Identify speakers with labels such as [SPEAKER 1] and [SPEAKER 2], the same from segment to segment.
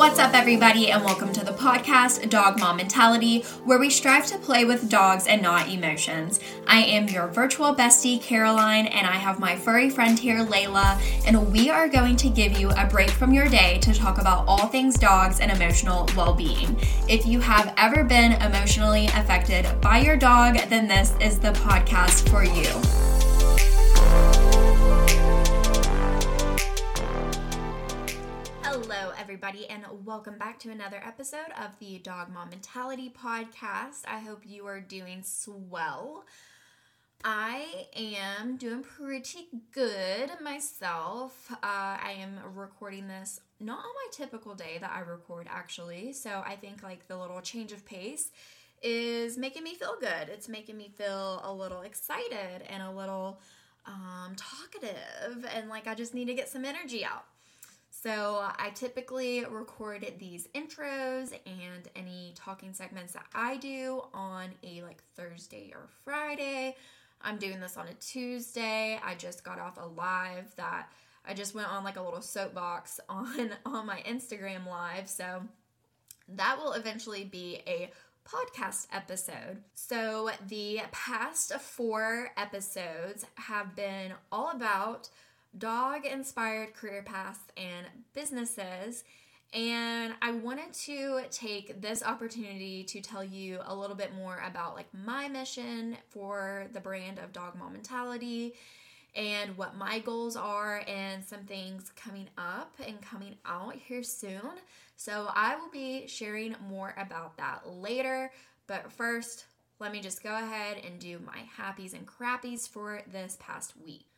[SPEAKER 1] What's up, everybody, and welcome to the podcast Dog Mom Mentality, where we strive to play with dogs and not emotions. I am your virtual bestie, Caroline, and I have my furry friend here, Layla, and we are going to give you a break from your day to talk about all things dogs and emotional well being. If you have ever been emotionally affected by your dog, then this is the podcast for you. Everybody, and welcome back to another episode of the Dog Mom Mentality Podcast. I hope you are doing swell. I am doing pretty good myself. Uh, I am recording this not on my typical day that I record, actually. So I think like the little change of pace is making me feel good. It's making me feel a little excited and a little um, talkative, and like I just need to get some energy out. So I typically record these intros and any talking segments that I do on a like Thursday or Friday. I'm doing this on a Tuesday. I just got off a live that I just went on like a little soapbox on on my Instagram live. So that will eventually be a podcast episode. So the past 4 episodes have been all about dog inspired career paths and businesses. And I wanted to take this opportunity to tell you a little bit more about like my mission for the brand of Dog Mom Mentality and what my goals are and some things coming up and coming out here soon. So I will be sharing more about that later. But first, let me just go ahead and do my happies and crappies for this past week.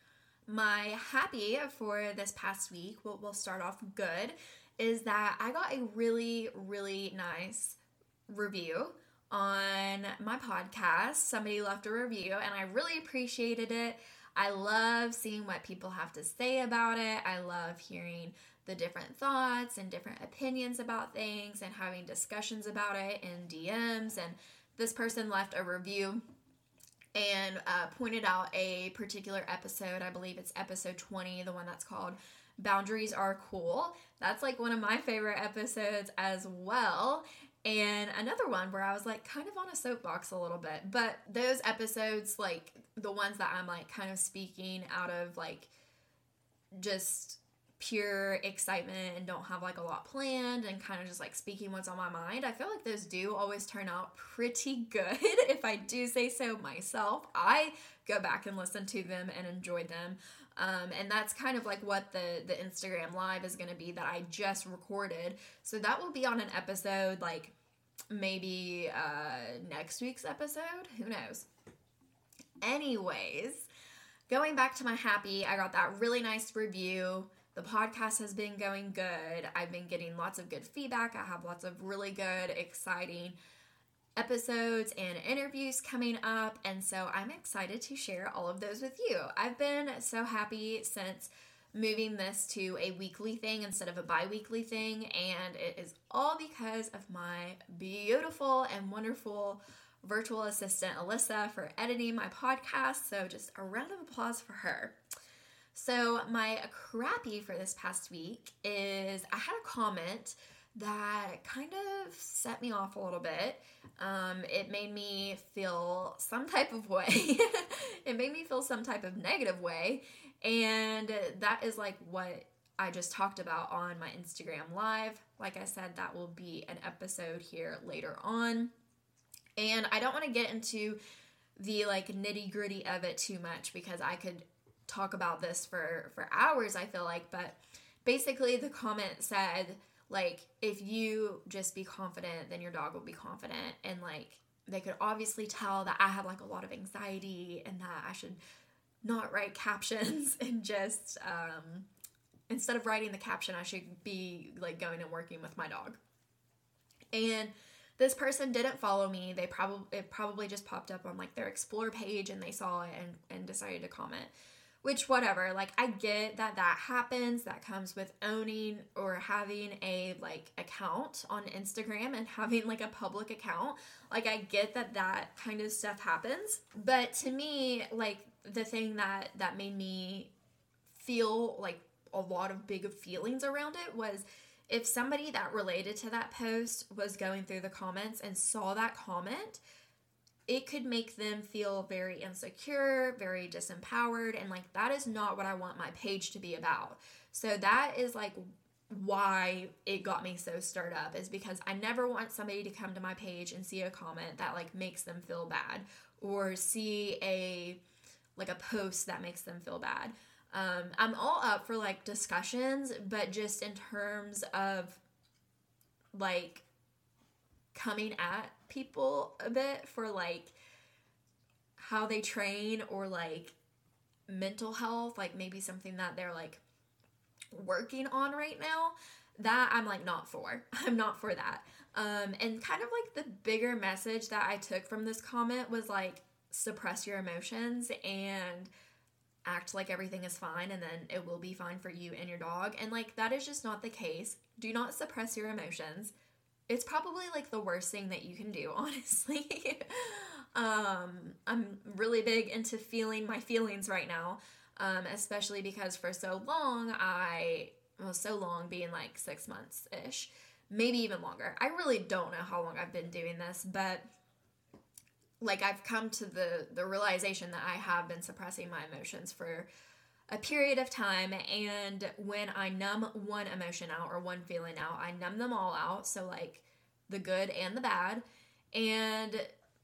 [SPEAKER 1] My happy for this past week, we'll, we'll start off good, is that I got a really, really nice review on my podcast. Somebody left a review and I really appreciated it. I love seeing what people have to say about it. I love hearing the different thoughts and different opinions about things and having discussions about it in DMs. And this person left a review and uh, pointed out a particular episode. I believe it's episode 20, the one that's called Boundaries Are Cool. That's like one of my favorite episodes as well. And another one where I was like kind of on a soapbox a little bit. But those episodes, like the ones that I'm like kind of speaking out of like just pure excitement and don't have like a lot planned and kind of just like speaking what's on my mind, I feel like those do always turn out pretty good if I do say so myself. I go back and listen to them and enjoy them. Um, and that's kind of like what the the Instagram live is going to be that I just recorded. So that will be on an episode like maybe uh, next week's episode. Who knows? Anyways, going back to my happy, I got that really nice review the podcast has been going good. I've been getting lots of good feedback. I have lots of really good, exciting episodes and interviews coming up. And so I'm excited to share all of those with you. I've been so happy since moving this to a weekly thing instead of a bi weekly thing. And it is all because of my beautiful and wonderful virtual assistant, Alyssa, for editing my podcast. So just a round of applause for her. So, my crappy for this past week is I had a comment that kind of set me off a little bit. Um, it made me feel some type of way. it made me feel some type of negative way. And that is like what I just talked about on my Instagram live. Like I said, that will be an episode here later on. And I don't want to get into the like nitty gritty of it too much because I could talk about this for for hours i feel like but basically the comment said like if you just be confident then your dog will be confident. And like they could obviously tell that i have like a lot of anxiety and that i should not write captions and just um instead of writing the caption i should be like going and working with my dog. And this person didn't follow me. They probably it probably just popped up on like their explore page and they saw it and and decided to comment which whatever like i get that that happens that comes with owning or having a like account on instagram and having like a public account like i get that that kind of stuff happens but to me like the thing that that made me feel like a lot of big feelings around it was if somebody that related to that post was going through the comments and saw that comment, it could make them feel very insecure, very disempowered, and like that is not what I want my page to be about. So that is like why it got me so stirred up is because I never want somebody to come to my page and see a comment that like makes them feel bad or see a like a post that makes them feel bad. Um, I'm all up for like discussions, but just in terms of like coming at people a bit for like how they train or like mental health, like maybe something that they're like working on right now, that I'm like not for. I'm not for that. Um, and kind of like the bigger message that I took from this comment was like suppress your emotions and act like everything is fine and then it will be fine for you and your dog. And like that is just not the case. Do not suppress your emotions. It's probably like the worst thing that you can do, honestly. um, I'm really big into feeling my feelings right now, um, especially because for so long I, well, so long being like six months ish, maybe even longer. I really don't know how long I've been doing this, but like I've come to the the realization that I have been suppressing my emotions for a period of time and when I numb one emotion out or one feeling out, I numb them all out, so like the good and the bad. And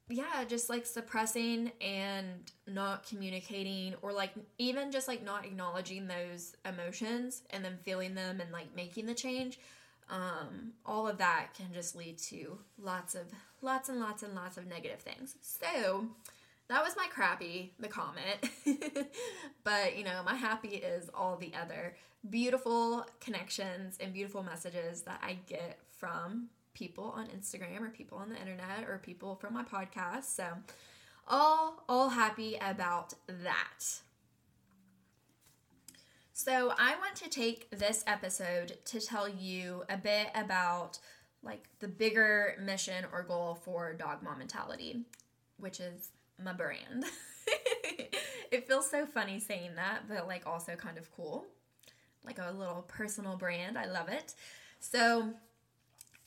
[SPEAKER 1] yeah, just like suppressing and not communicating or like even just like not acknowledging those emotions and then feeling them and like making the change um, all of that can just lead to lots of lots and lots and lots of negative things so that was my crappy the comment but you know my happy is all the other beautiful connections and beautiful messages that i get from people on instagram or people on the internet or people from my podcast. So all all happy about that. So, I want to take this episode to tell you a bit about like the bigger mission or goal for Dog Mom Mentality, which is my brand. it feels so funny saying that, but like also kind of cool. Like a little personal brand. I love it. So,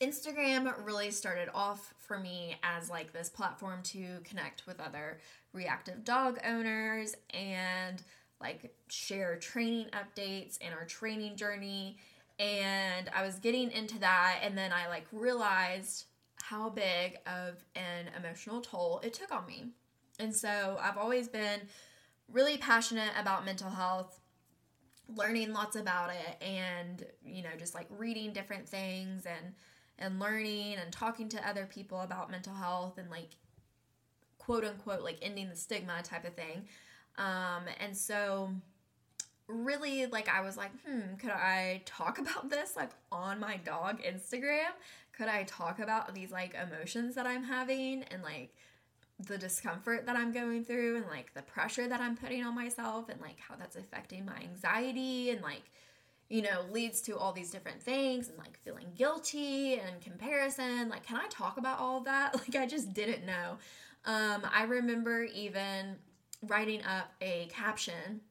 [SPEAKER 1] Instagram really started off for me as like this platform to connect with other reactive dog owners and like share training updates and our training journey and I was getting into that and then I like realized how big of an emotional toll it took on me. And so I've always been really passionate about mental health, learning lots about it and you know just like reading different things and and learning and talking to other people about mental health and like quote unquote like ending the stigma type of thing. Um, and so really like I was like, hmm, could I talk about this like on my dog Instagram? Could I talk about these like emotions that I'm having and like the discomfort that I'm going through and like the pressure that I'm putting on myself and like how that's affecting my anxiety and like you know leads to all these different things and like feeling guilty and comparison like can I talk about all that like I just didn't know um I remember even writing up a caption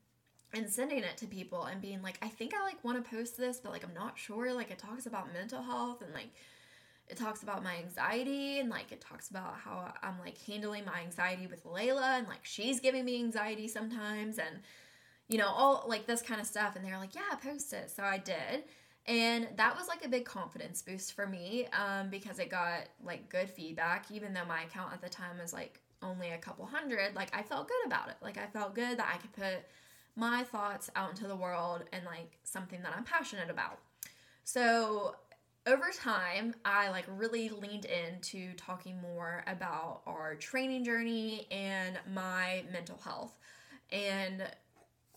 [SPEAKER 1] and sending it to people and being like, I think I like want to post this, but like I'm not sure. Like it talks about mental health and like it talks about my anxiety and like it talks about how I'm like handling my anxiety with Layla and like she's giving me anxiety sometimes and you know all like this kind of stuff and they're like yeah post it so I did and that was like a big confidence boost for me um, because it got like good feedback even though my account at the time was like only a couple hundred, like I felt good about it. Like I felt good that I could put my thoughts out into the world and like something that I'm passionate about. So over time, I like really leaned into talking more about our training journey and my mental health. And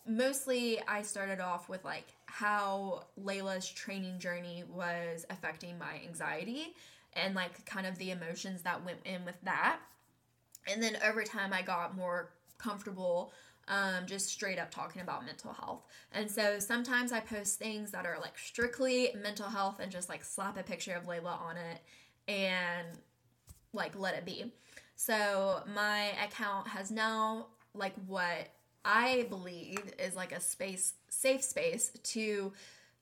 [SPEAKER 1] mostly I started off with like how Layla's training journey was affecting my anxiety and like kind of the emotions that went in with that. And then over time, I got more comfortable um, just straight up talking about mental health. And so sometimes I post things that are like strictly mental health and just like slap a picture of Layla on it and like let it be. So my account has now like what I believe is like a space, safe space to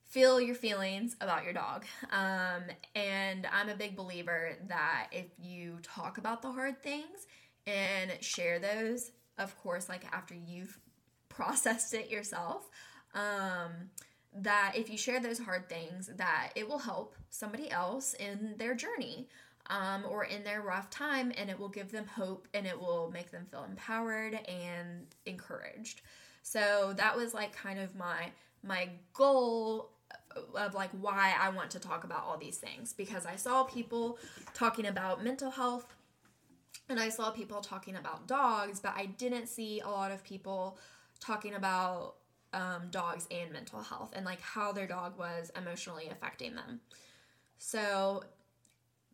[SPEAKER 1] feel your feelings about your dog. Um, and I'm a big believer that if you talk about the hard things and share those, of course, like after you've processed it yourself, um, that if you share those hard things, that it will help somebody else in their journey um, or in their rough time, and it will give them hope and it will make them feel empowered and encouraged. So that was like kind of my my goal of like why I want to talk about all these things because I saw people talking about mental health and I saw people talking about dogs, but I didn't see a lot of people talking about um, dogs and mental health and like how their dog was emotionally affecting them. So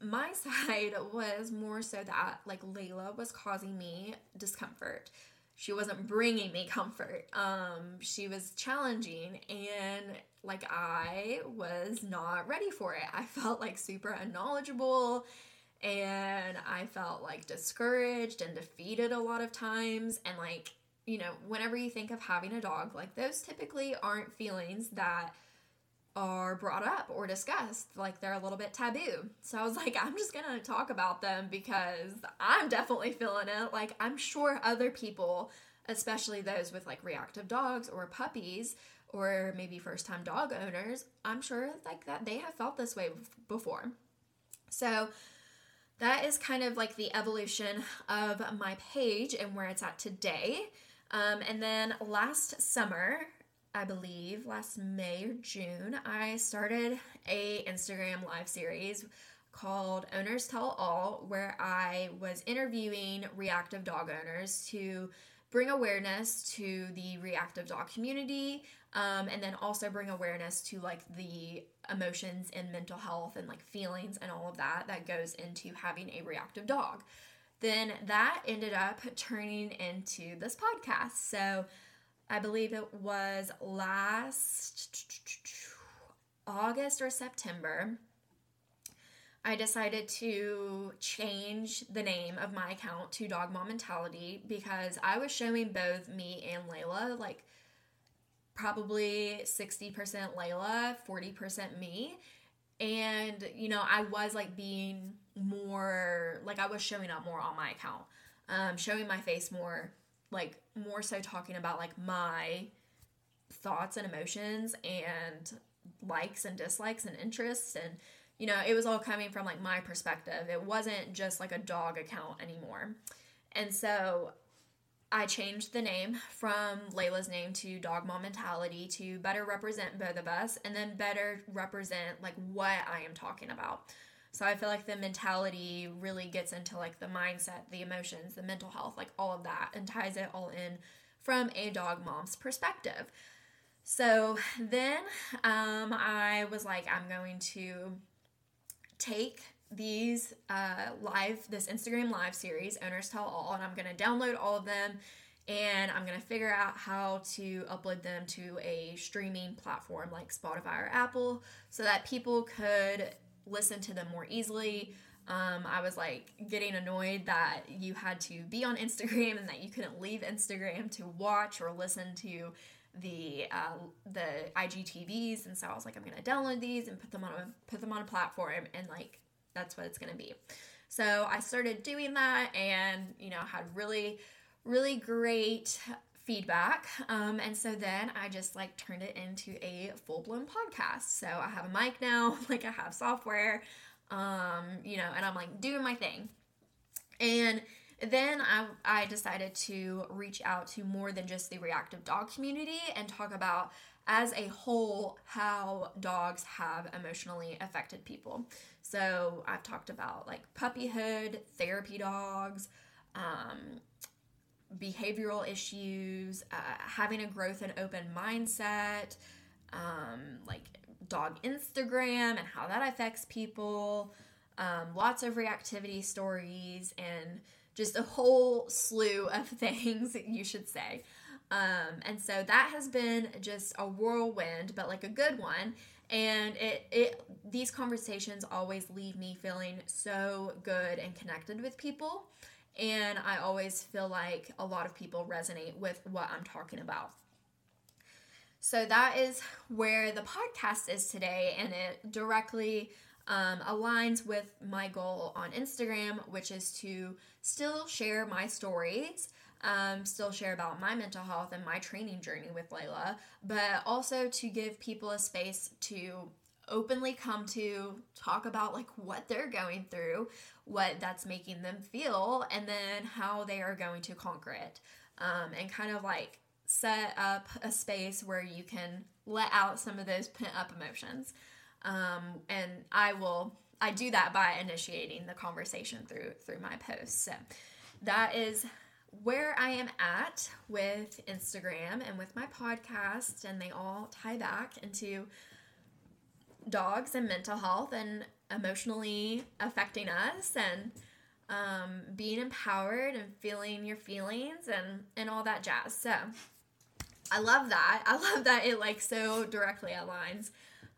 [SPEAKER 1] my side was more so that like Layla was causing me discomfort. She wasn't bringing me comfort. Um, she was challenging, and like I was not ready for it. I felt like super unknowledgeable and I felt like discouraged and defeated a lot of times. And like, you know, whenever you think of having a dog, like those typically aren't feelings that are brought up or discussed. Like they're a little bit taboo. So I was like, I'm just gonna talk about them because I'm definitely feeling it. Like I'm sure other people, especially those with like reactive dogs or puppies, or maybe first time dog owners, I'm sure like that they have felt this way before. So that is kind of like the evolution of my page and where it's at today. Um, and then last summer, I believe last May or June, I started a Instagram live series called Owners Tell All, where I was interviewing reactive dog owners to bring awareness to the reactive dog community um, and then also bring awareness to like the emotions and mental health and like feelings and all of that that goes into having a reactive dog. Then that ended up turning into this podcast. So i believe it was last august or september I decided to change the name of my account to Dog Mom Mentality because I was showing both me and Layla like probably 60% Layla, 40% me. And, you know, I was like being more, like, I was showing up more on my account, um, showing my face more, like, more so talking about like my thoughts and emotions and likes and dislikes and interests and you know, it was all coming from like my perspective. It wasn't just like a dog account anymore. And so I changed the name from Layla's name to Dog Mom Mentality to better represent both of us and then better represent like what I am talking about. So I feel like the mentality really gets into like the mindset, the emotions, the mental health, like all of that and ties it all in from a dog mom's perspective. So then um, I was like, I'm going to take these uh, live, this Instagram live series, Owners Tell All, and I'm going to download all of them and I'm going to figure out how to upload them to a streaming platform like Spotify or Apple so that people could listen to them more easily. Um, I was like getting annoyed that you had to be on Instagram and that you couldn't leave Instagram to watch or listen to the uh, the IGTVs, and so I was like, I'm gonna download these and put them on a put them on a platform, and like that's what it's gonna be. So I started doing that, and you know had really really great feedback. Um, and so then I just like turned it into a full blown podcast. So I have a mic now, like I have software, um, you know, and I'm like doing my thing. And then I, I decided to reach out to more than just the reactive dog community and talk about as a whole how dogs have emotionally affected people. So I've talked about like puppyhood, therapy dogs, um, behavioral issues, uh, having a growth and open mindset, um, like dog Instagram and how that affects people, um, lots of reactivity stories, and just a whole slew of things, you should say. Um, and so that has been just a whirlwind, but like a good one. And it, it these conversations always leave me feeling so good and connected with people. And I always feel like a lot of people resonate with what I'm talking about. So that is where the podcast is today, and it directly um, aligns with my goal on Instagram, which is to still share my stories, um, still share about my mental health and my training journey with Layla, but also to give people a space to openly come to talk about like what they're going through, what that's making them feel, and then how they are going to conquer it. Um, and kind of like set up a space where you can let out some of those pent up emotions. Um, and I will I do that by initiating the conversation through through my posts. So that is where I am at with Instagram and with my podcast, and they all tie back into dogs and mental health and emotionally affecting us and um, being empowered and feeling your feelings and and all that jazz. So I love that. I love that it like so directly aligns,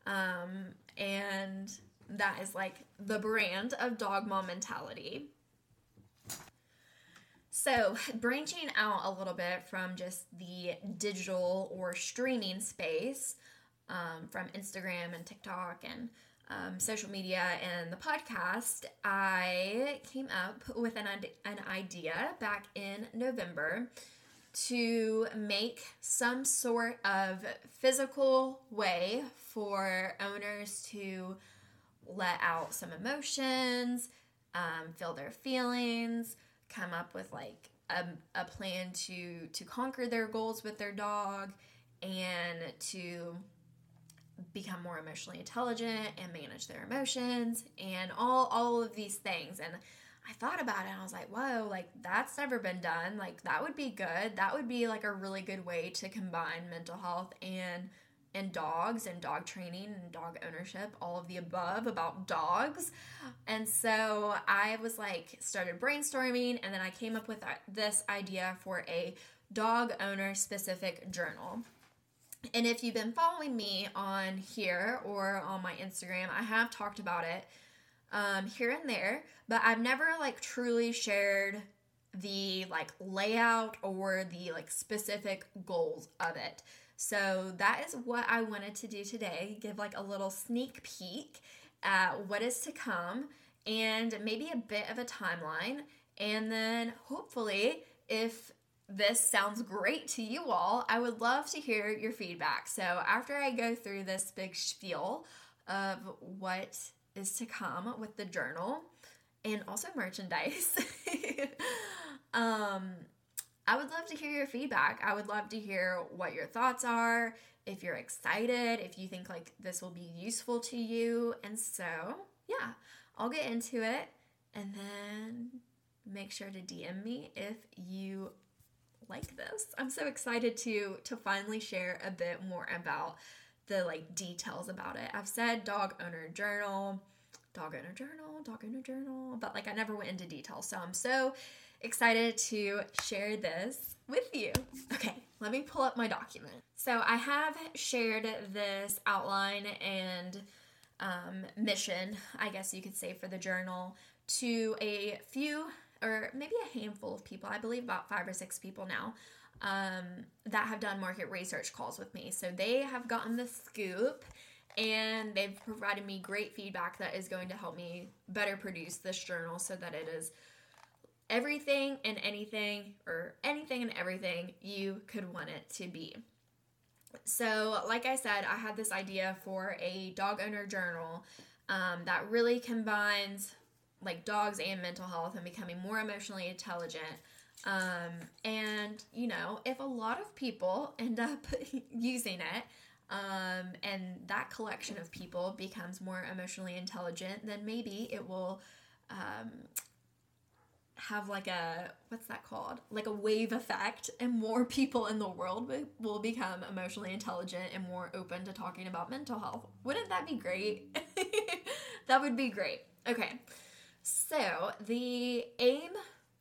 [SPEAKER 1] um, and that is like the brand of dog mom mentality. So, branching out a little bit from just the digital or streaming space, um, from Instagram and TikTok and um, social media and the podcast, I came up with an, an idea back in November to make some sort of physical way for owners to let out some emotions, um, feel their feelings, come up with like a, a plan to to conquer their goals with their dog and to become more emotionally intelligent and manage their emotions and all all of these things and I thought about it and I was like, whoa, like that's never been done. Like that would be good. That would be like a really good way to combine mental health and and dogs and dog training and dog ownership, all of the above about dogs. And so I was like started brainstorming and then I came up with this idea for a dog owner specific journal. And if you've been following me on here or on my Instagram, I have talked about it um, here and there, but I've never like truly shared the like layout or the like specific goals of it. So that is what I wanted to do today give like a little sneak peek at what is to come and maybe a bit of a timeline. And then hopefully, if this sounds great to you all, I would love to hear your feedback. So after I go through this big spiel of what is to come with the journal and also merchandise. um, I would love to hear your feedback. I would love to hear what your thoughts are, if you're excited, if you think like this will be useful to you. And so, yeah, I'll get into it and then make sure to DM me if you like this. I'm so excited to to finally share a bit more about the like details about it. I've said dog owner journal, dog owner journal, dog owner journal, but like I never went into detail. So I'm so excited to share this with you. Okay, let me pull up my document. So I have shared this outline and um, mission, I guess you could say, for the journal to a few or maybe a handful of people. I believe about five or six people now um, that have done market research calls with me. So they have gotten the scoop and they've provided me great feedback that is going to help me better produce this journal so that it is everything and anything or anything and everything you could want it to be. So, like I said, I had this idea for a dog owner journal um, that really combines like dogs and mental health and becoming more emotionally intelligent. Um, and, you know, if a lot of people end up using it, um, and that collection of people becomes more emotionally intelligent, then maybe it will um, have like a what's that called? Like a wave effect and more people in the world will become emotionally intelligent and more open to talking about mental health. Wouldn't that be great? That would be great. Okay. So the aim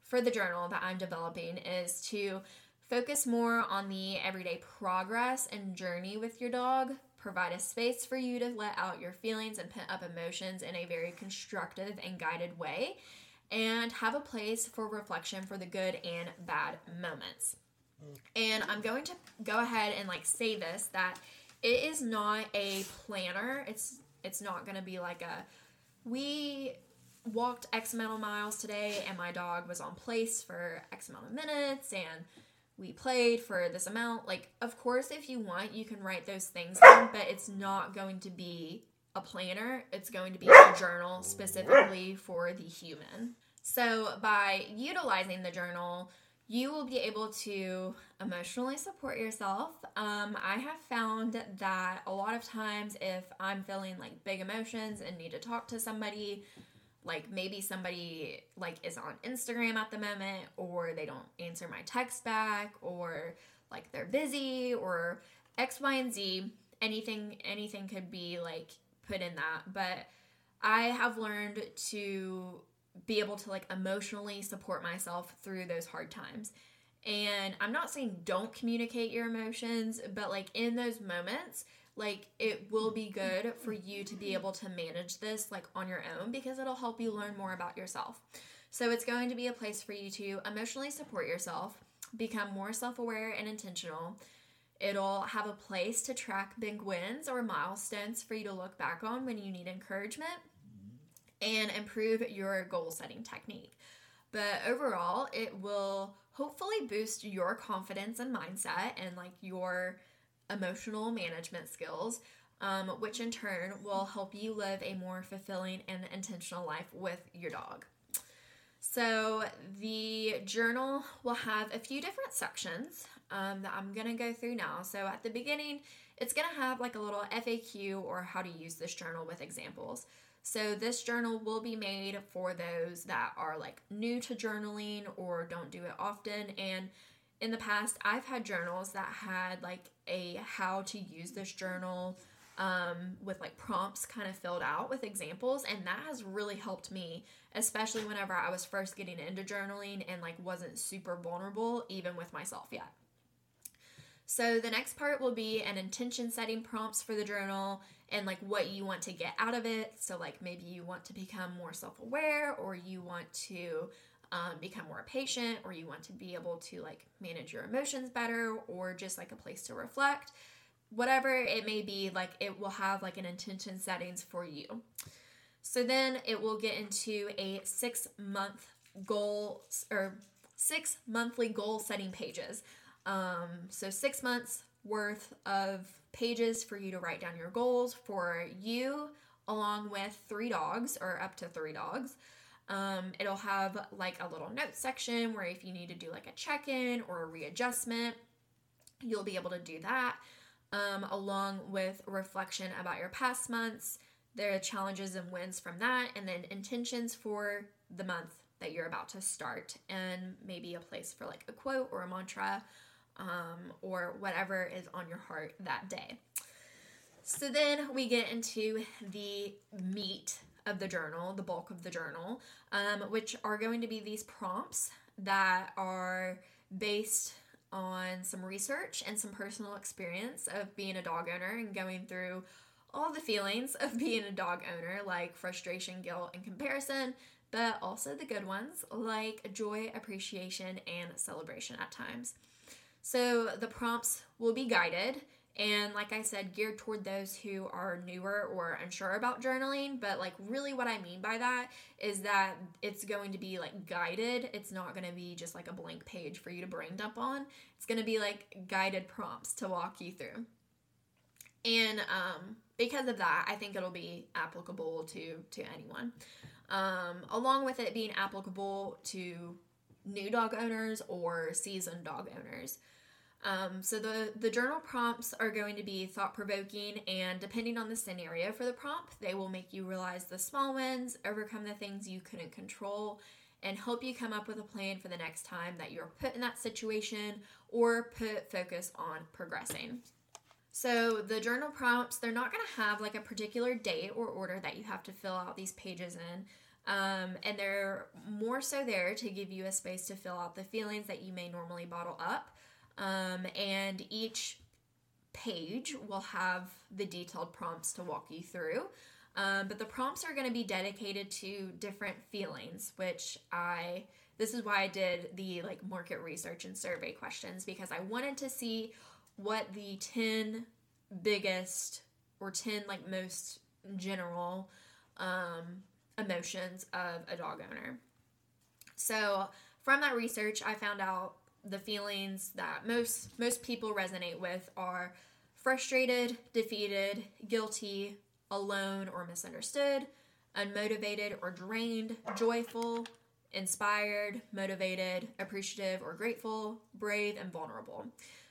[SPEAKER 1] for the journal that i'm developing is to focus more on the everyday progress and journey with your dog provide a space for you to let out your feelings and pent up emotions in a very constructive and guided way and have a place for reflection for the good and bad moments. And I'm going to go ahead and like say this that it is not a planner. It's it's not going to be like a we walked X amount of miles today and my dog was on place for X amount of minutes and we played for this amount. Like, of course, if you want, you can write those things down, but it's not going to be a planner. It's going to be a journal specifically for the human. So, by utilizing the journal, you will be able to emotionally support yourself. Um, I have found that a lot of times, if I'm feeling like big emotions and need to talk to somebody, like maybe somebody like is on Instagram at the moment or they don't answer my text back or like they're busy or X, Y, and Z. Anything anything could be like put in that. But I have learned to be able to like emotionally support myself through those hard times. And I'm not saying don't communicate your emotions, but like in those moments, like it will be good for you to be able to manage this like on your own because it'll help you learn more about yourself. So it's going to be a place for you to emotionally support yourself, become more self-aware and intentional. It'll have a place to track big wins or milestones for you to look back on when you need encouragement and improve your goal setting technique. But overall, it will hopefully boost your confidence and mindset and like your emotional management skills, um, which in turn will help you live a more fulfilling and intentional life with your dog. So, the journal will have a few different sections um, that I'm to go through now. So, at the beginning, it's to have like a little FAQ or how to use this journal with examples. So, this journal will be made for those that are like new to journaling or don't do it often and in the past, I've had journals that had like a how to use this journal um, with like prompts kind of filled out with examples, and that has really helped me, especially whenever I was first getting into journaling and like wasn't super vulnerable even with myself yet. So the next part will be an intention setting prompts for the journal and like what you want to get out of it. So like maybe you want to become more self-aware or you want to um, become more patient or you want to be able to like manage your emotions better or just like a place to reflect. Whatever it may be like it will have like an intention settings for you. So then it will get into a six month goal or six monthly goal setting pages um, so six months worth of pages for you to write down your goals for you along with three dogs or up to three dogs. Um, it'll have like a little note section where if you need to do like a check in or a readjustment, you'll be able to do that, um, along with reflection about your past months, the challenges and wins from that, and then intentions for the month that you're about to start, and maybe a place for like a quote or a mantra um, or whatever is on your heart that day. So then we get into the meat of the journal, the bulk of the journal, um, which are going to be these prompts that are based on some research and some personal experience of being a dog owner and going through all the feelings of being a dog owner, like frustration, guilt, and comparison, but also the good ones like joy, appreciation, and celebration at times. So the prompts will be guided and like I said, geared toward those who are newer or unsure about journaling. But like, really, what I mean by that is that it's going to be like guided. It's not going to be just like a blank page for you to brain dump on. It's going to be like guided prompts to walk you through. And um, because of that, I think it'll be applicable to to anyone. Um, along with it being applicable to new dog owners or seasoned dog owners. Um, so the the journal prompts are going to be thought provoking, and depending on the scenario for the prompt, they will make you realize the small wins, overcome the things you couldn't control, and help you come up with a plan for the next time that you're put in that situation or put focus on progressing. So the journal prompts, they're not going to have like a particular date or order that you have to fill out these pages in. Um, and they're more so there to give you a space to fill out the feelings that you may normally bottle up um, and each page will have the detailed prompts to walk you through. Um, but the prompts are going to be dedicated to different feelings, which I this is why I did the like market research and survey questions because I wanted to see what the 10 biggest or 10 like most general um, emotions of a dog owner. So, from that research, I found out the feelings that most most people resonate with are frustrated, defeated, guilty, alone or misunderstood, unmotivated or drained, joyful, inspired, motivated, appreciative or grateful, brave and vulnerable.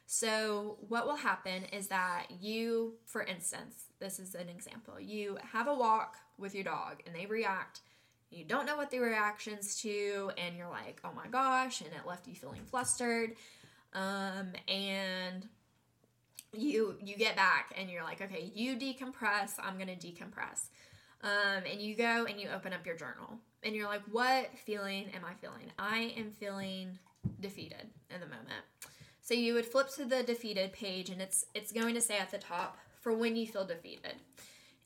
[SPEAKER 1] So, what will happen is that you, for instance, this is an example, you have a walk with your dog and they react. You don't know what the reactions to, and you're like, oh my gosh, and it left you feeling flustered. Um, and you you get back and you're like, okay, you decompress, I'm gonna decompress. Um, and you go and you open up your journal and you're like, what feeling am I feeling? I am feeling defeated in the moment. So you would flip to the defeated page and it's it's going to say at the top for when you feel defeated.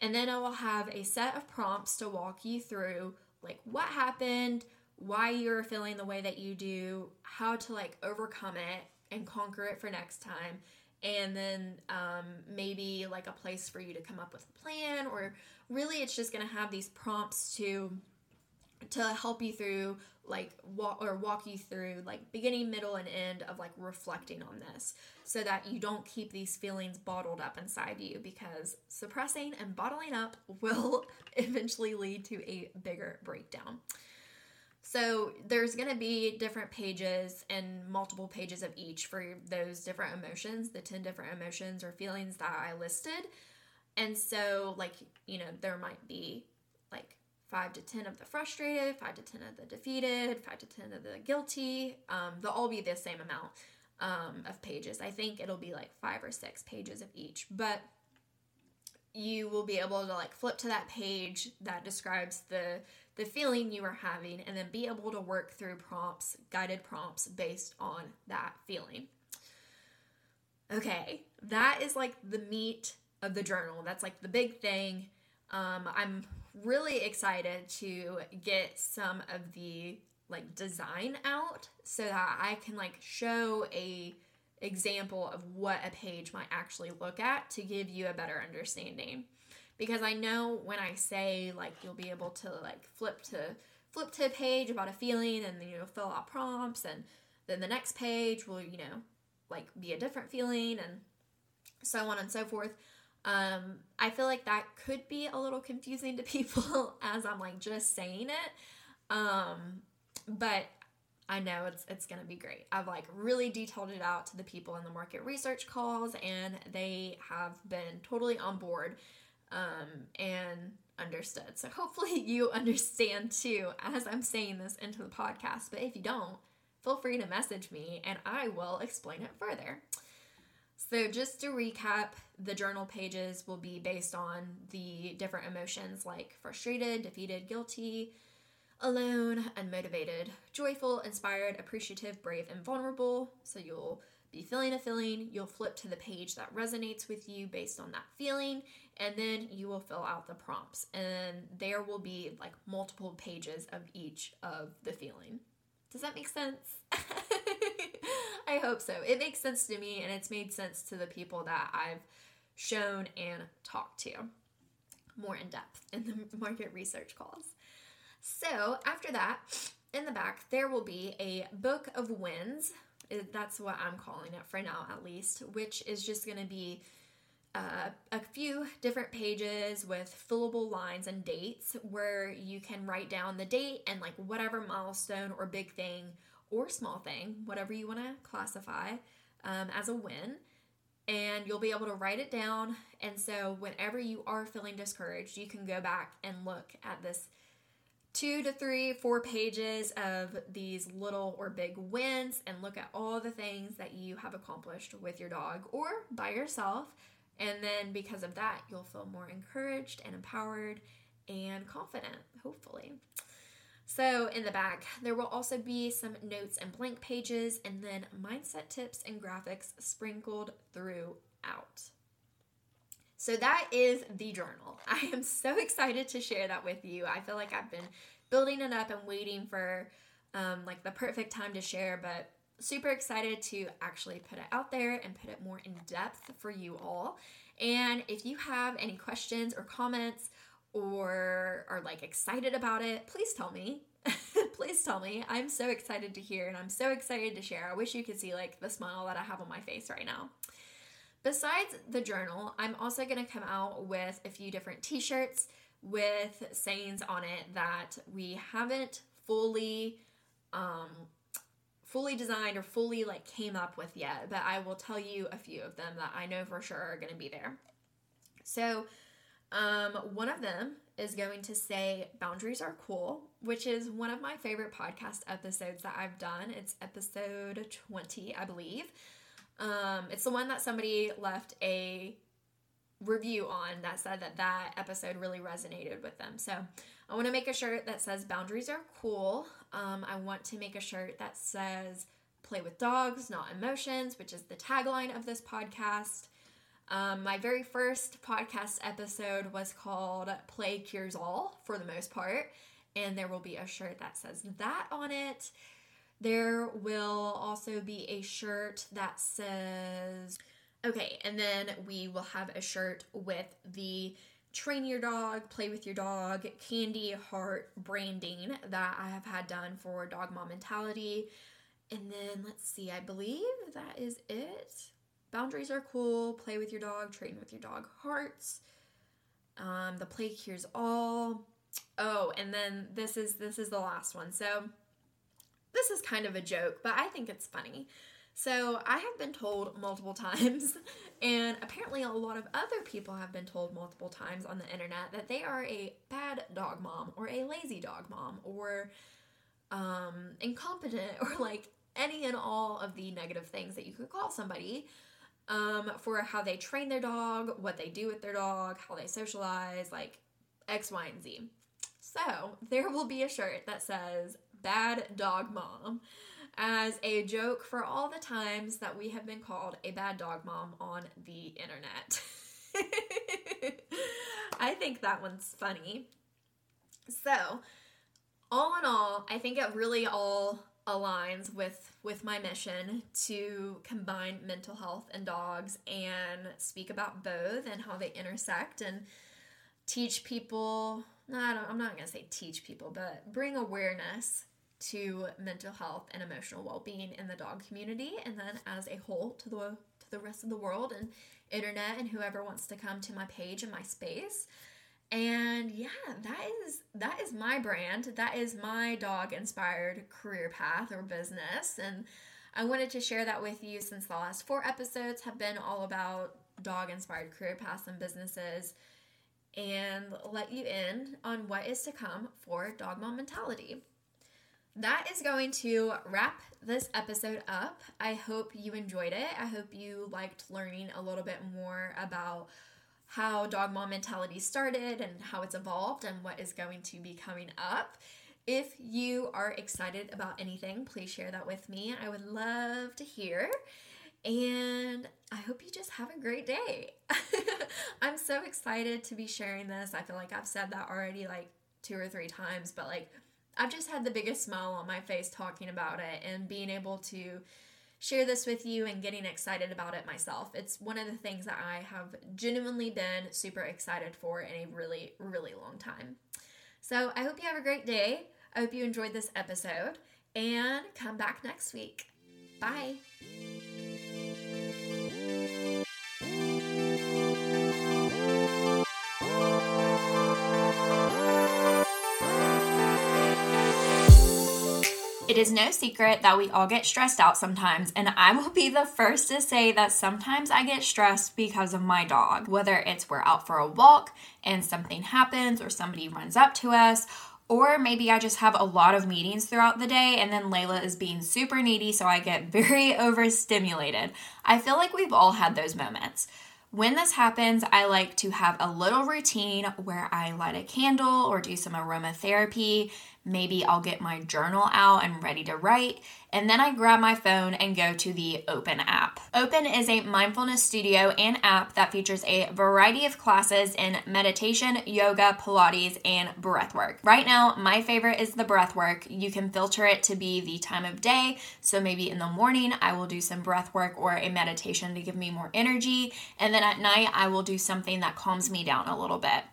[SPEAKER 1] And then I will have a set of prompts to walk you through like what happened, why you're feeling the way that you do, how to like overcome it and conquer it for next time. And then um, maybe like a place for you to come up with a plan, or really it's just gonna have these prompts to to help you through like walk or walk you through like beginning middle and end of like reflecting on this so that you don't keep these feelings bottled up inside you because suppressing and bottling up will eventually lead to a bigger breakdown. So there's going to be different pages and multiple pages of each for those different emotions the 10 different emotions or feelings that i listed. And so like you know there might be like five to 10 of the frustrated, five to 10 of the defeated, five to 10 of the guilty. Um, they'll all be the same amount um, of pages. I think it'll be like five or six pages of each, but you will be able to like flip to that page that describes the the feeling you are having and then be able to work through prompts guided prompts based on that feeling okay that is like the meat of the journal that's like the big thing um, i'm really excited to get some of the like design out so that I can like show a example of what a page might actually look at to give you a better understanding. Because I know when I say like you'll be able to like flip to flip to a page about a feeling and then you'll fill out prompts and then the next page will, you know, like be a different feeling and so on and so forth. Um, I feel like that could be a little confusing to people as I'm like just saying it. Um, but I know it's it's gonna be great. I've like really detailed it out to the people in the market research calls, and they have been totally on board um, and understood. So hopefully you understand too as I'm saying this into the podcast. But if you don't, feel free to message me, and I will explain it further. So, just to recap, the journal pages will be based on the different emotions like frustrated, defeated, guilty, alone, unmotivated, joyful, inspired, appreciative, brave, and vulnerable. So, you'll be feeling a feeling, you'll flip to the page that resonates with you based on that feeling, and then you will fill out the prompts. And there will be like multiple pages of each of the feeling. Does that make sense? I hope so. It makes sense to me and it's made sense to the people that I've shown and talked to more in depth in the market research calls. So, after that, in the back, there will be a book of wins. That's what I'm calling it for now, at least, which is just going to be uh, a few different pages with fillable lines and dates where you can write down the date and like whatever milestone or big thing or small thing, whatever you want to classify um, as a win. And you'll be able to write it down. And so, whenever you are feeling discouraged, you can go back and look at this two to three, four pages of these little or big wins and look at all the things that you have accomplished with your dog or by yourself. And then, because of that, you'll feel more encouraged and empowered and confident, hopefully. So, in the back, there will also be some notes and blank pages, and then mindset tips and graphics sprinkled throughout. So, that is the journal. I am so excited to share that with you. I feel like I've been building it up and waiting for um, like the perfect time to share, but super excited to actually put it out there and put it more in depth for you all. And if you have any questions or comments or are like excited about it, please tell me. please tell me. I'm so excited to hear and I'm so excited to share. I wish you could see like the smile that I have on my face right now. Besides the journal, I'm also going to come out with a few different t shirts with sayings on it that we haven't fully um, fully designed or fully like came up with yet, but I will tell you a few of them that I know for sure are going to be there. So, um, one of them is going to say boundaries are cool, which is one of my favorite podcast episodes that I've done. It's episode 20, I believe. Um, it's the one that somebody left a review on that said that that episode really resonated with them. So I want to make a shirt that says boundaries are cool. Um, I want to make a shirt that says play with dogs, not emotions, which is the tagline of this podcast. Um, my very first podcast episode was called Play Cures All for the most part, and there will be a shirt that says that on it. There will also be a shirt that says, okay, and then we will have a shirt with the train your dog, play with your dog, candy heart branding that I have had done for Dog Mom Mentality. And then let's see, I believe that is it. Boundaries are cool, play with your dog, train with your dog hearts. Um, the play cures all. Oh, and then this is this is the last one. So this is kind of a joke, but I think it's funny. So I have been told multiple times, and apparently a lot of other people have been told multiple times on the internet that they are a bad dog mom or a lazy dog mom or um, incompetent or like any and all of the negative things that you could call somebody um, for how they train their dog, what they do with their dog, how they socialize, like X, Y, and Z. So there will be a shirt that says bad dog mom as a joke for all the times that we have been called a bad dog mom on the internet. I think that one's funny. So, all in all, I think it really all aligns with with my mission to combine mental health and dogs and speak about both and how they intersect and teach people no, I don't, I'm not going to say teach people, but bring awareness to mental health and emotional well-being in the dog community and then as a whole to the to the rest of the world and internet and whoever wants to come to my page and my space and yeah that is that is my brand that is my dog inspired career path or business and i wanted to share that with you since the last four episodes have been all about dog inspired career paths and businesses and let you in on what is to come for dog mom mentality that is going to wrap this episode up. I hope you enjoyed it. I hope you liked learning a little bit more about how Dog Mom Mentality started and how it's evolved and what is going to be coming up. If you are excited about anything, please share that with me. I would love to hear. And I hope you just have a great day. I'm so excited to be sharing this. I feel like I've said that already like two or three times, but like I've just had the biggest smile on my face talking about it and being able to share this with you and getting excited about it myself. It's one of the things that I have genuinely been super excited for in a really, really long time. So I hope you have a great day. I hope you enjoyed this episode and come back next week. Bye. It is no secret that we all get stressed out sometimes, and I will be the first to say that sometimes I get stressed because of my dog. Whether it's we're out for a walk and something happens, or somebody runs up to us, or maybe I just have a lot of meetings throughout the day and then Layla is being super needy, so I get very overstimulated. I feel like we've all had those moments. When this happens, I like to have a little routine where I light a candle or do some aromatherapy Maybe I'll get my journal out and ready to write. And then I grab my phone and go to the Open app. Open is a mindfulness studio and app that features a variety of classes in meditation, yoga, Pilates, and breathwork. Right now, my favorite is the breathwork. You can filter it to be the time of day. So maybe in the morning, I will do some breathwork or a meditation to give me more energy. And then at night, I will do something that calms me down a little bit.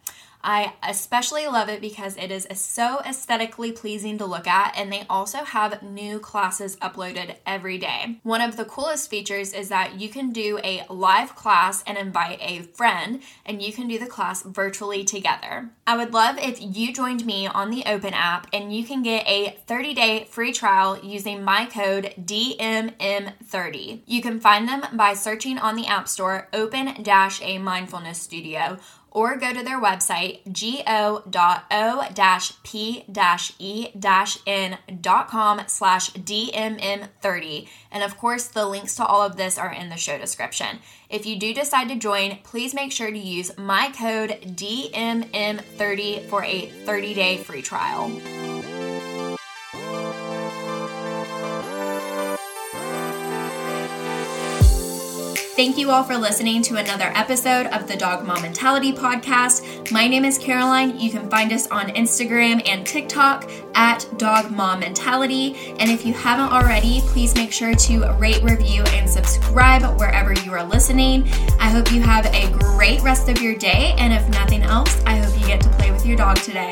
[SPEAKER 1] I especially love it because it is so aesthetically pleasing to look at, and they also have new classes uploaded every day. One of the coolest features is that you can do a live class and invite a friend, and you can do the class virtually together. I would love if you joined me on the Open app, and you can get a 30 day free trial using my code DMM30. You can find them by searching on the App Store Open A Mindfulness Studio or go to their website go.o-p-e-n.com slash dmm30 and of course the links to all of this are in the show description. If you do decide to join please make sure to use my code dmm30 for a 30-day free trial Thank you all for listening to another episode of the Dog Mom Mentality Podcast. My name is Caroline. You can find us on Instagram and TikTok at Dog Mom Mentality. And if you haven't already, please make sure to rate, review, and subscribe wherever you are listening. I hope you have a great rest of your day. And if nothing else, I hope you get to play with your dog today.